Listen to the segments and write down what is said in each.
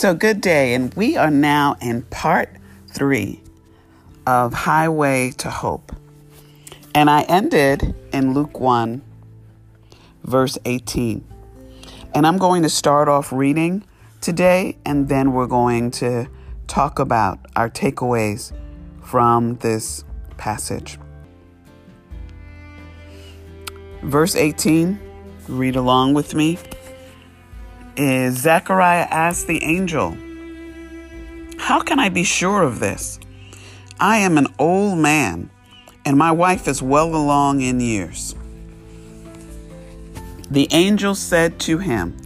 So, good day, and we are now in part three of Highway to Hope. And I ended in Luke 1, verse 18. And I'm going to start off reading today, and then we're going to talk about our takeaways from this passage. Verse 18, read along with me is Zechariah asked the angel, How can I be sure of this? I am an old man, and my wife is well along in years. The angel said to him,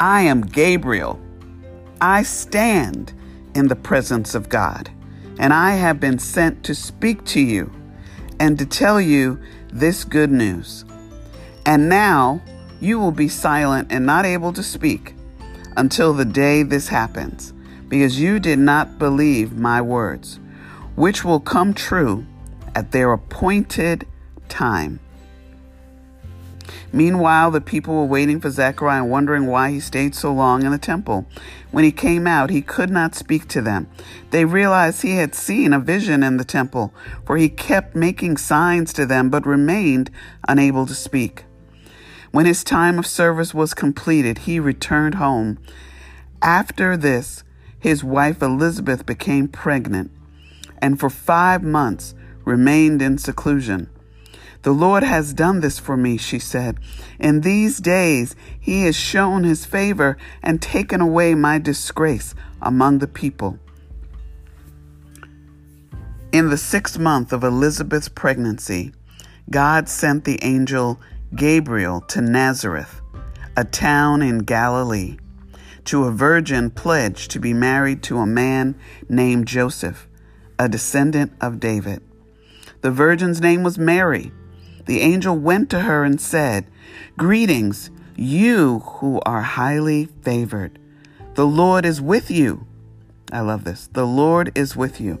I am Gabriel. I stand in the presence of God, and I have been sent to speak to you and to tell you this good news. And now, you will be silent and not able to speak until the day this happens, because you did not believe my words, which will come true at their appointed time. Meanwhile, the people were waiting for Zechariah and wondering why he stayed so long in the temple. When he came out, he could not speak to them. They realized he had seen a vision in the temple, for he kept making signs to them but remained unable to speak. When his time of service was completed, he returned home. After this, his wife Elizabeth became pregnant and for five months remained in seclusion. The Lord has done this for me, she said. In these days he has shown his favor and taken away my disgrace among the people. In the sixth month of Elizabeth's pregnancy, God sent the angel Gabriel to Nazareth, a town in Galilee, to a virgin pledged to be married to a man named Joseph, a descendant of David. The virgin's name was Mary. The angel went to her and said, Greetings, you who are highly favored. The Lord is with you. I love this. The Lord is with you.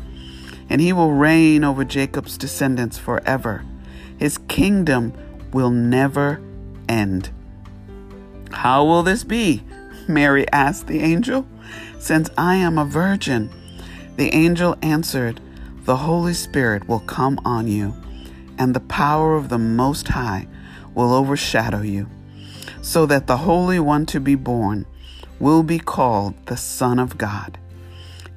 and he will reign over Jacob's descendants forever. His kingdom will never end. How will this be? Mary asked the angel. Since I am a virgin. The angel answered, The Holy Spirit will come on you, and the power of the Most High will overshadow you, so that the Holy One to be born will be called the Son of God.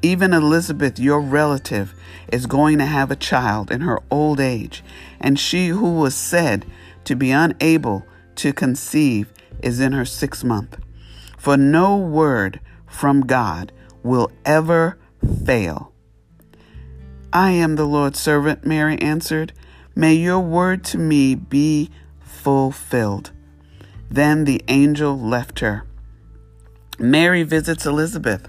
Even Elizabeth, your relative, is going to have a child in her old age, and she who was said to be unable to conceive is in her sixth month. For no word from God will ever fail. I am the Lord's servant, Mary answered. May your word to me be fulfilled. Then the angel left her. Mary visits Elizabeth.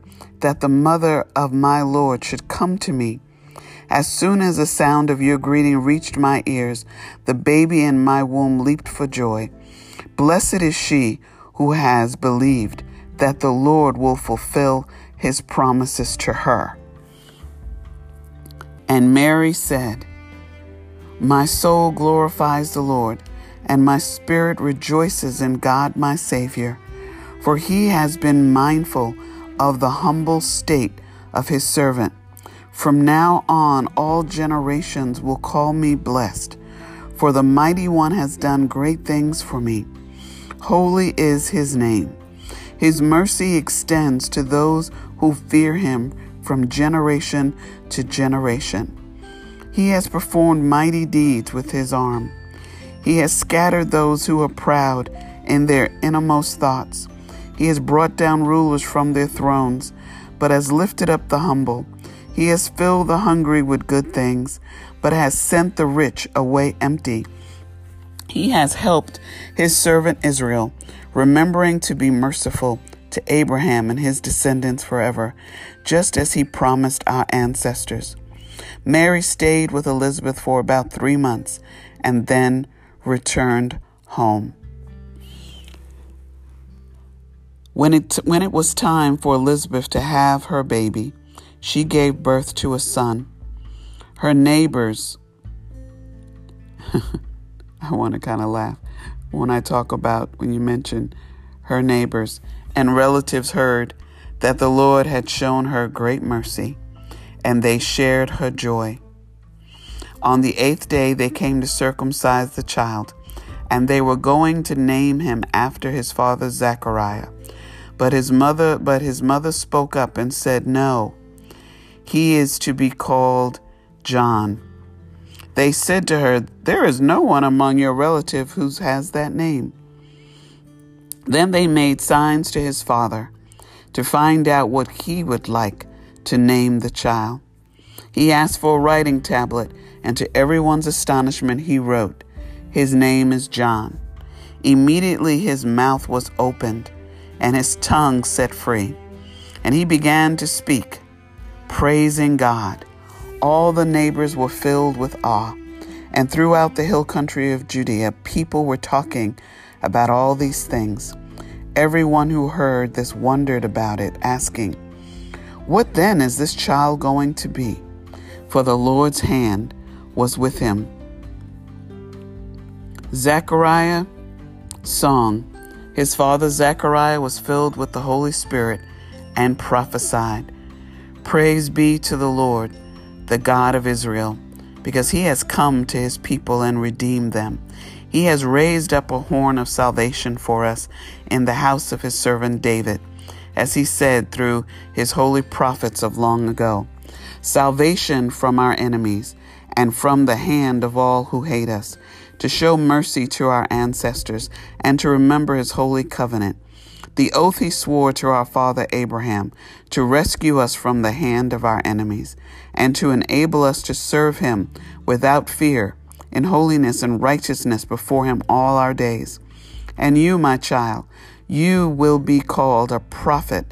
That the mother of my Lord should come to me. As soon as the sound of your greeting reached my ears, the baby in my womb leaped for joy. Blessed is she who has believed that the Lord will fulfill his promises to her. And Mary said, My soul glorifies the Lord, and my spirit rejoices in God my Savior, for he has been mindful of the humble state of his servant. From now on, all generations will call me blessed, for the mighty one has done great things for me. Holy is his name. His mercy extends to those who fear him from generation to generation. He has performed mighty deeds with his arm. He has scattered those who are proud in their innermost thoughts. He has brought down rulers from their thrones, but has lifted up the humble. He has filled the hungry with good things, but has sent the rich away empty. He has helped his servant Israel, remembering to be merciful to Abraham and his descendants forever, just as he promised our ancestors. Mary stayed with Elizabeth for about three months and then returned home. When it, when it was time for Elizabeth to have her baby, she gave birth to a son. Her neighbors, I want to kind of laugh when I talk about when you mention her neighbors and relatives heard that the Lord had shown her great mercy, and they shared her joy. On the eighth day they came to circumcise the child, and they were going to name him after his father Zechariah. But his mother but his mother spoke up and said, No, he is to be called John. They said to her, There is no one among your relative who has that name. Then they made signs to his father to find out what he would like to name the child. He asked for a writing tablet, and to everyone's astonishment, he wrote, His name is John. Immediately his mouth was opened, and his tongue set free, and he began to speak, praising God. All the neighbors were filled with awe, and throughout the hill country of Judea, people were talking about all these things. Everyone who heard this wondered about it, asking, What then is this child going to be? For the Lord's hand was with him. Zechariah Song His father Zechariah was filled with the Holy Spirit and prophesied, Praise be to the Lord, the God of Israel, because he has come to his people and redeemed them. He has raised up a horn of salvation for us in the house of his servant David, as he said through his holy prophets of long ago. Salvation from our enemies and from the hand of all who hate us, to show mercy to our ancestors and to remember his holy covenant. The oath he swore to our father Abraham to rescue us from the hand of our enemies and to enable us to serve him without fear in holiness and righteousness before him all our days. And you, my child, you will be called a prophet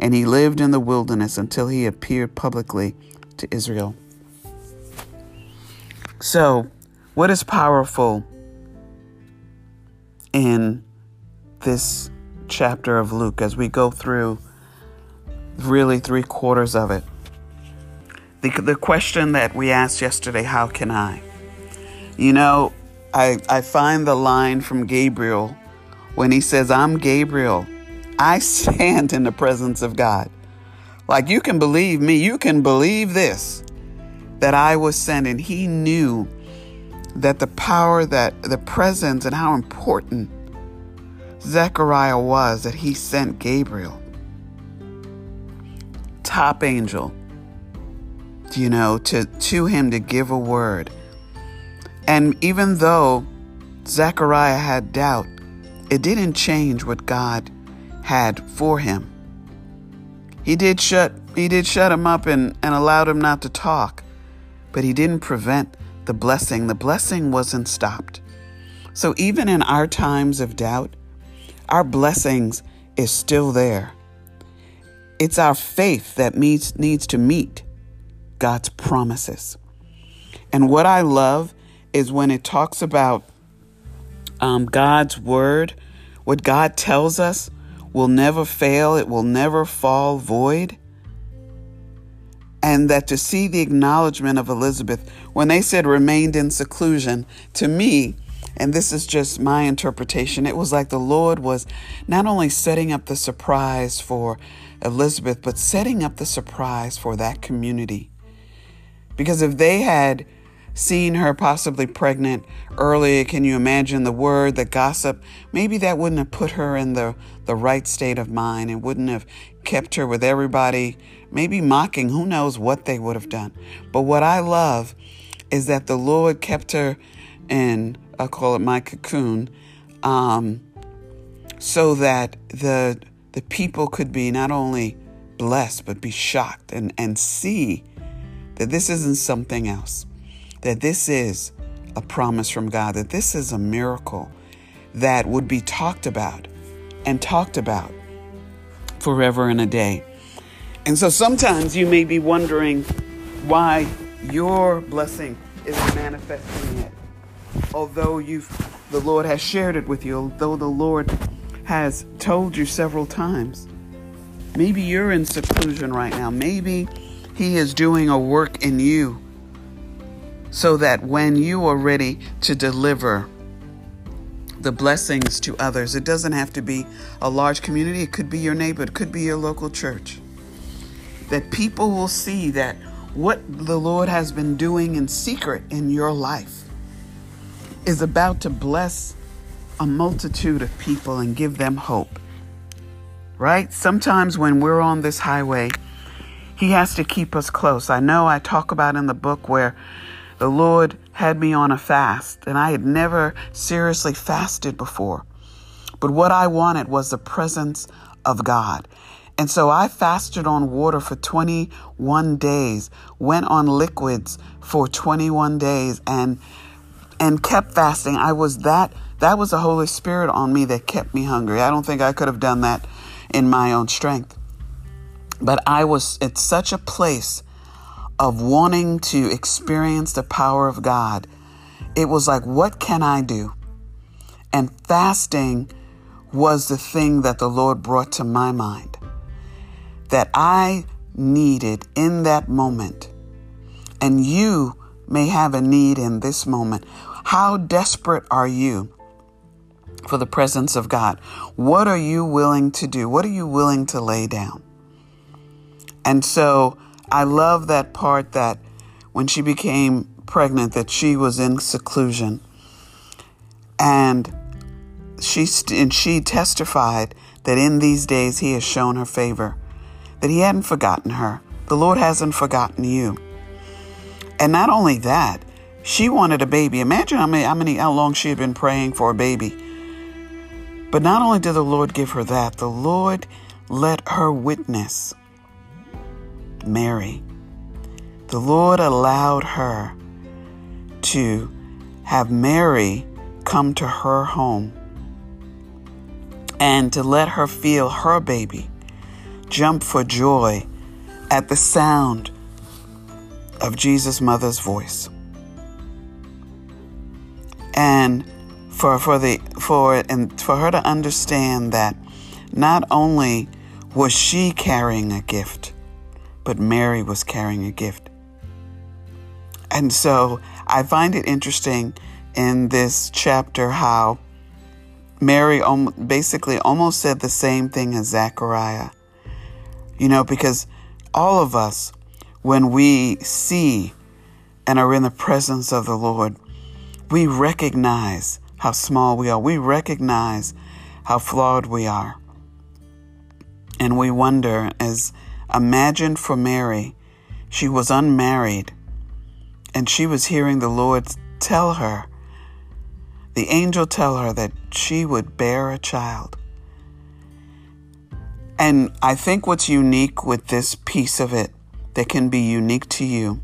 and he lived in the wilderness until he appeared publicly to Israel. So, what is powerful in this chapter of Luke as we go through really three quarters of it? The, the question that we asked yesterday how can I? You know, I, I find the line from Gabriel when he says, I'm Gabriel. I stand in the presence of God. Like you can believe me, you can believe this that I was sent. And he knew that the power, that the presence, and how important Zechariah was that he sent Gabriel, top angel, you know, to, to him to give a word. And even though Zechariah had doubt, it didn't change what God had for him. He did shut he did shut him up and, and allowed him not to talk, but he didn't prevent the blessing. The blessing wasn't stopped. So even in our times of doubt, our blessings is still there. It's our faith that needs needs to meet God's promises. And what I love is when it talks about um, God's word, what God tells us, will never fail, it will never fall void. And that to see the acknowledgement of Elizabeth, when they said remained in seclusion, to me, and this is just my interpretation, it was like the Lord was not only setting up the surprise for Elizabeth, but setting up the surprise for that community. Because if they had seen her possibly pregnant earlier, can you imagine the word, the gossip? Maybe that wouldn't have put her in the, the right state of mind and wouldn't have kept her with everybody, maybe mocking. Who knows what they would have done. But what I love is that the Lord kept her in, I call it my cocoon, um, so that the the people could be not only blessed but be shocked and, and see that this isn't something else that this is a promise from God, that this is a miracle that would be talked about and talked about forever and a day. And so sometimes you may be wondering why your blessing isn't manifesting it. Although you've the Lord has shared it with you, although the Lord has told you several times. Maybe you're in seclusion right now. Maybe He is doing a work in you so that when you are ready to deliver the blessings to others, it doesn't have to be a large community, it could be your neighbor, it could be your local church. That people will see that what the Lord has been doing in secret in your life is about to bless a multitude of people and give them hope. Right? Sometimes when we're on this highway, He has to keep us close. I know I talk about in the book where the Lord had me on a fast, and I had never seriously fasted before. But what I wanted was the presence of God. And so I fasted on water for 21 days, went on liquids for 21 days and and kept fasting. I was that that was the Holy Spirit on me that kept me hungry. I don't think I could have done that in my own strength. But I was at such a place of wanting to experience the power of God, it was like, what can I do? And fasting was the thing that the Lord brought to my mind that I needed in that moment. And you may have a need in this moment. How desperate are you for the presence of God? What are you willing to do? What are you willing to lay down? And so, I love that part that when she became pregnant that she was in seclusion. And she and she testified that in these days he has shown her favor that he hadn't forgotten her. The lord hasn't forgotten you. And not only that she wanted a baby. Imagine how many, how many how long she had been praying for a baby. But not only did the lord give her that the lord let her witness Mary. The Lord allowed her to have Mary come to her home and to let her feel her baby jump for joy at the sound of Jesus' mother's voice. And for for the for and for her to understand that not only was she carrying a gift, but Mary was carrying a gift. And so I find it interesting in this chapter how Mary basically almost said the same thing as Zechariah. You know, because all of us, when we see and are in the presence of the Lord, we recognize how small we are. We recognize how flawed we are. And we wonder, as Imagine for Mary, she was unmarried, and she was hearing the Lord tell her, the angel tell her that she would bear a child. And I think what's unique with this piece of it that can be unique to you,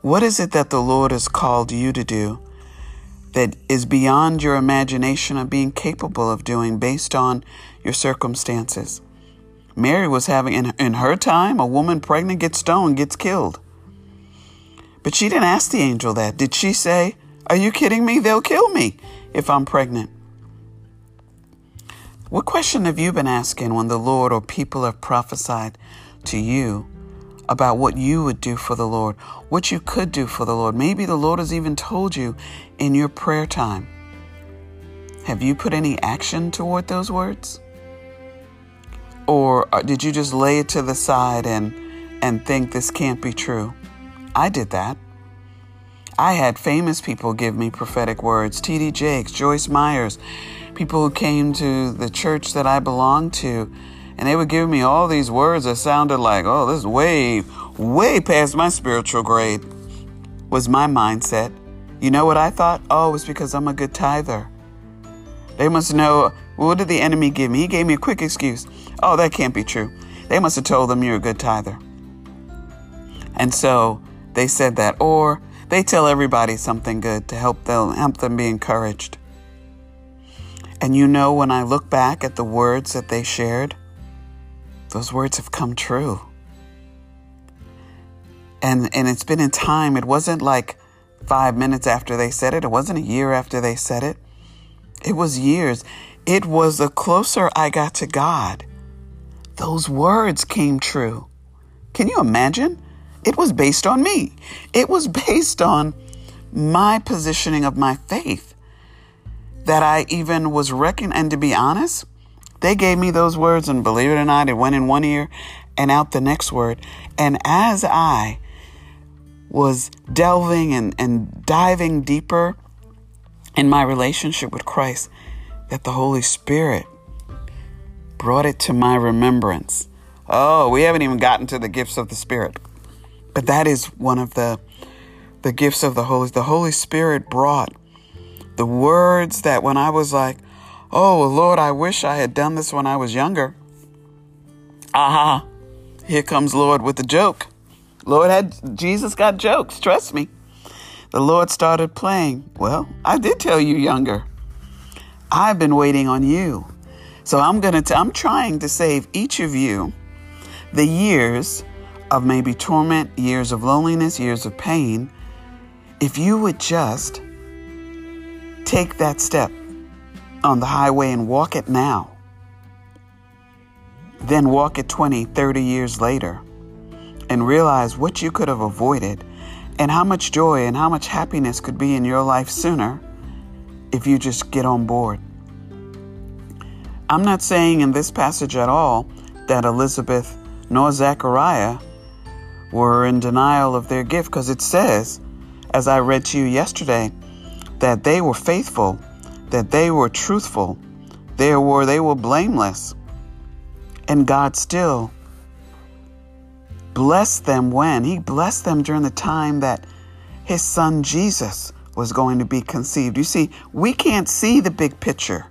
what is it that the Lord has called you to do that is beyond your imagination of being capable of doing based on your circumstances? Mary was having, in, in her time, a woman pregnant gets stoned, gets killed. But she didn't ask the angel that. Did she say, Are you kidding me? They'll kill me if I'm pregnant. What question have you been asking when the Lord or people have prophesied to you about what you would do for the Lord, what you could do for the Lord? Maybe the Lord has even told you in your prayer time. Have you put any action toward those words? Or uh, did you just lay it to the side and, and think this can't be true? I did that. I had famous people give me prophetic words T.D. Jakes, Joyce Myers, people who came to the church that I belonged to, and they would give me all these words that sounded like, oh, this is way, way past my spiritual grade, was my mindset. You know what I thought? Oh, it's because I'm a good tither. They must know, what did the enemy give me? He gave me a quick excuse. Oh, that can't be true. They must have told them you're a good tither. And so they said that. Or they tell everybody something good to help them help them be encouraged. And you know when I look back at the words that they shared, those words have come true. And and it's been in time. It wasn't like 5 minutes after they said it. It wasn't a year after they said it. It was years. It was the closer I got to God. Those words came true. Can you imagine? It was based on me. It was based on my positioning of my faith that I even was reckoning. And to be honest, they gave me those words, and believe it or not, it went in one ear and out the next word. And as I was delving and, and diving deeper in my relationship with Christ, that the Holy Spirit brought it to my remembrance. Oh, we haven't even gotten to the gifts of the Spirit. But that is one of the the gifts of the Holy the Holy Spirit brought the words that when I was like, "Oh, Lord, I wish I had done this when I was younger." Aha. Here comes Lord with the joke. Lord had Jesus got jokes, trust me. The Lord started playing. Well, I did tell you younger. I've been waiting on you. So I'm going to I'm trying to save each of you the years of maybe torment, years of loneliness, years of pain, if you would just take that step on the highway and walk it now, then walk it 20, 30 years later, and realize what you could have avoided and how much joy and how much happiness could be in your life sooner if you just get on board. I'm not saying in this passage at all that Elizabeth nor Zechariah were in denial of their gift because it says, as I read to you yesterday, that they were faithful, that they were truthful, they were they were blameless. And God still blessed them when he blessed them during the time that his son Jesus was going to be conceived. You see, we can't see the big picture.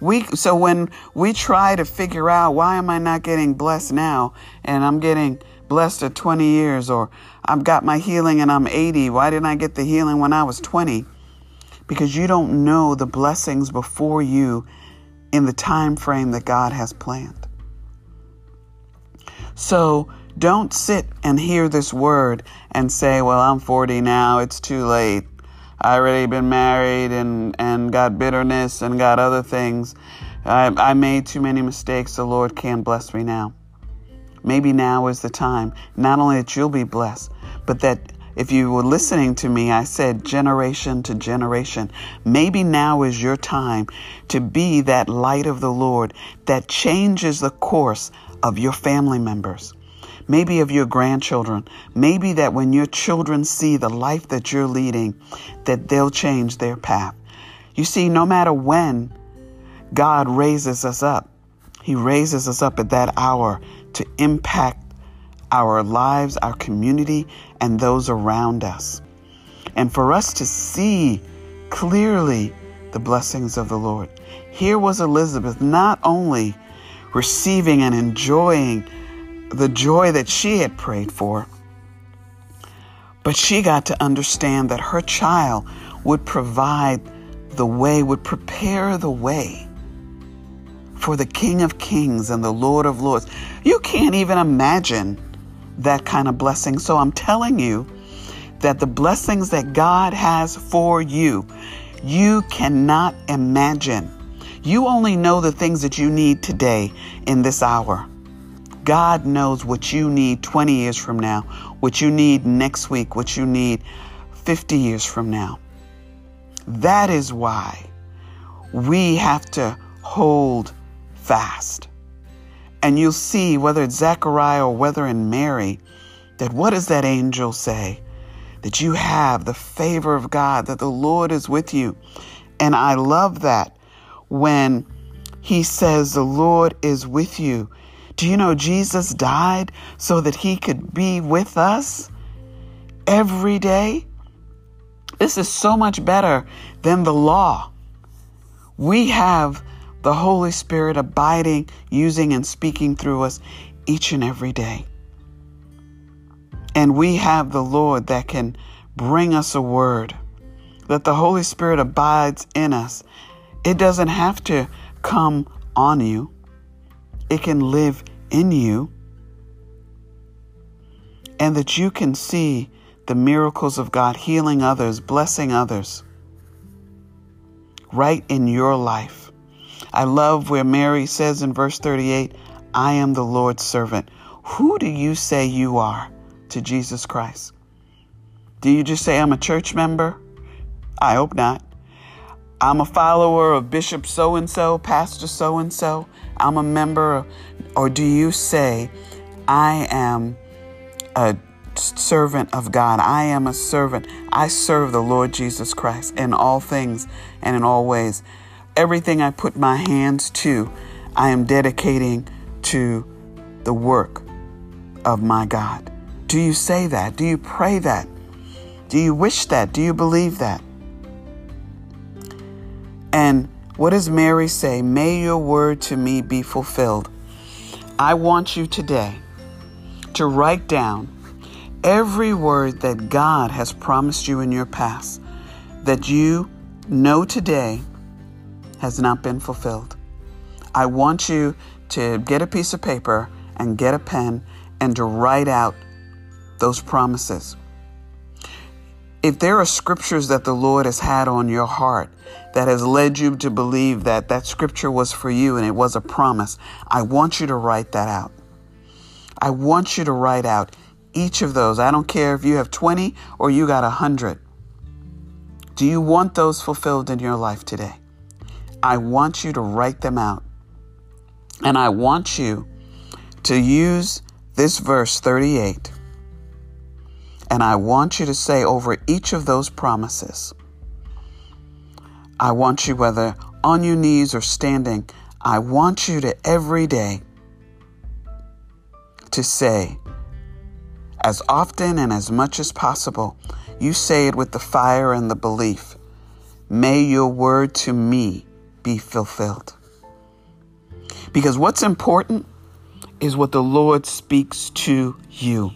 We so when we try to figure out why am I not getting blessed now and I'm getting blessed at 20 years, or I've got my healing and I'm 80. Why didn't I get the healing when I was 20? Because you don't know the blessings before you in the time frame that God has planned. So don't sit and hear this word and say, Well, I'm 40 now, it's too late. I already been married and, and got bitterness and got other things. I, I made too many mistakes. The Lord can't bless me now. Maybe now is the time, not only that you'll be blessed, but that if you were listening to me, I said generation to generation. Maybe now is your time to be that light of the Lord that changes the course of your family members, maybe of your grandchildren. Maybe that when your children see the life that you're leading, that they'll change their path. You see, no matter when God raises us up, He raises us up at that hour to impact our lives, our community, and those around us. And for us to see clearly the blessings of the Lord. Here was Elizabeth not only receiving and enjoying the joy that she had prayed for, but she got to understand that her child would provide the way, would prepare the way for the King of Kings and the Lord of Lords. You can't even imagine that kind of blessing. So I'm telling you that the blessings that God has for you, you cannot imagine. You only know the things that you need today in this hour. God knows what you need 20 years from now, what you need next week, what you need 50 years from now. That is why we have to hold fast. And you'll see whether it's Zechariah or whether in Mary, that what does that angel say? That you have the favor of God, that the Lord is with you. And I love that when he says, The Lord is with you. Do you know Jesus died so that he could be with us every day? This is so much better than the law. We have the Holy Spirit abiding, using, and speaking through us each and every day. And we have the Lord that can bring us a word, that the Holy Spirit abides in us. It doesn't have to come on you, it can live in you. And that you can see the miracles of God healing others, blessing others right in your life. I love where Mary says in verse 38, I am the Lord's servant. Who do you say you are to Jesus Christ? Do you just say, I'm a church member? I hope not. I'm a follower of Bishop so and so, Pastor so and so. I'm a member. Or do you say, I am a servant of God. I am a servant. I serve the Lord Jesus Christ in all things and in all ways. Everything I put my hands to, I am dedicating to the work of my God. Do you say that? Do you pray that? Do you wish that? Do you believe that? And what does Mary say? May your word to me be fulfilled. I want you today to write down every word that God has promised you in your past that you know today has not been fulfilled. I want you to get a piece of paper and get a pen and to write out those promises. If there are scriptures that the Lord has had on your heart that has led you to believe that that scripture was for you and it was a promise, I want you to write that out. I want you to write out each of those. I don't care if you have 20 or you got 100. Do you want those fulfilled in your life today? I want you to write them out. And I want you to use this verse 38. And I want you to say over each of those promises, I want you, whether on your knees or standing, I want you to every day to say, as often and as much as possible, you say it with the fire and the belief. May your word to me be fulfilled. Because what's important is what the Lord speaks to you.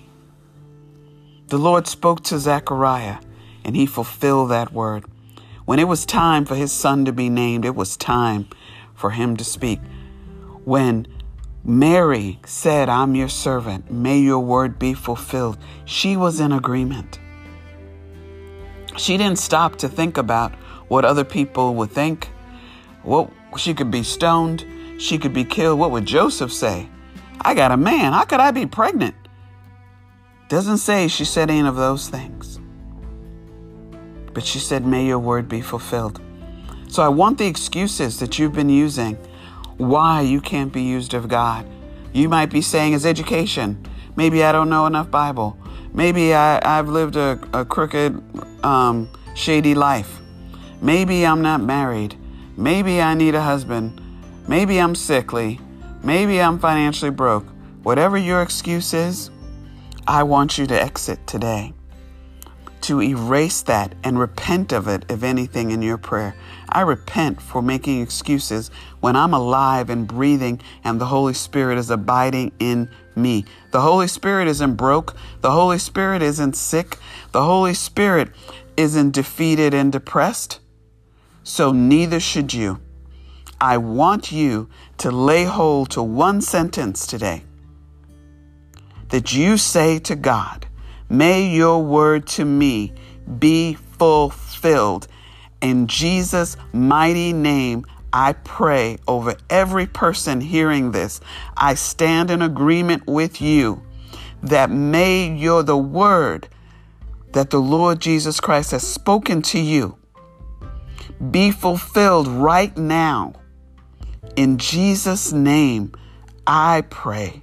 The Lord spoke to Zechariah and he fulfilled that word. When it was time for his son to be named, it was time for him to speak. When Mary said, I'm your servant. May your word be fulfilled. She was in agreement. She didn't stop to think about what other people would think. What she could be stoned, she could be killed. What would Joseph say? I got a man. How could I be pregnant? Doesn't say she said any of those things. But she said, May your word be fulfilled. So I want the excuses that you've been using why you can't be used of God. You might be saying it's education. Maybe I don't know enough Bible. Maybe I, have lived a, a crooked, um, shady life. Maybe I'm not married. Maybe I need a husband. Maybe I'm sickly. Maybe I'm financially broke. Whatever your excuse is, I want you to exit today to erase that and repent of it, if anything, in your prayer. I repent for making excuses when I'm alive and breathing and the Holy Spirit is abiding in me. The Holy Spirit isn't broke. The Holy Spirit isn't sick. The Holy Spirit isn't defeated and depressed. So neither should you. I want you to lay hold to one sentence today that you say to God, May your word to me be fulfilled. In Jesus' mighty name, I pray over every person hearing this. I stand in agreement with you that may your the word that the Lord Jesus Christ has spoken to you be fulfilled right now. In Jesus' name, I pray.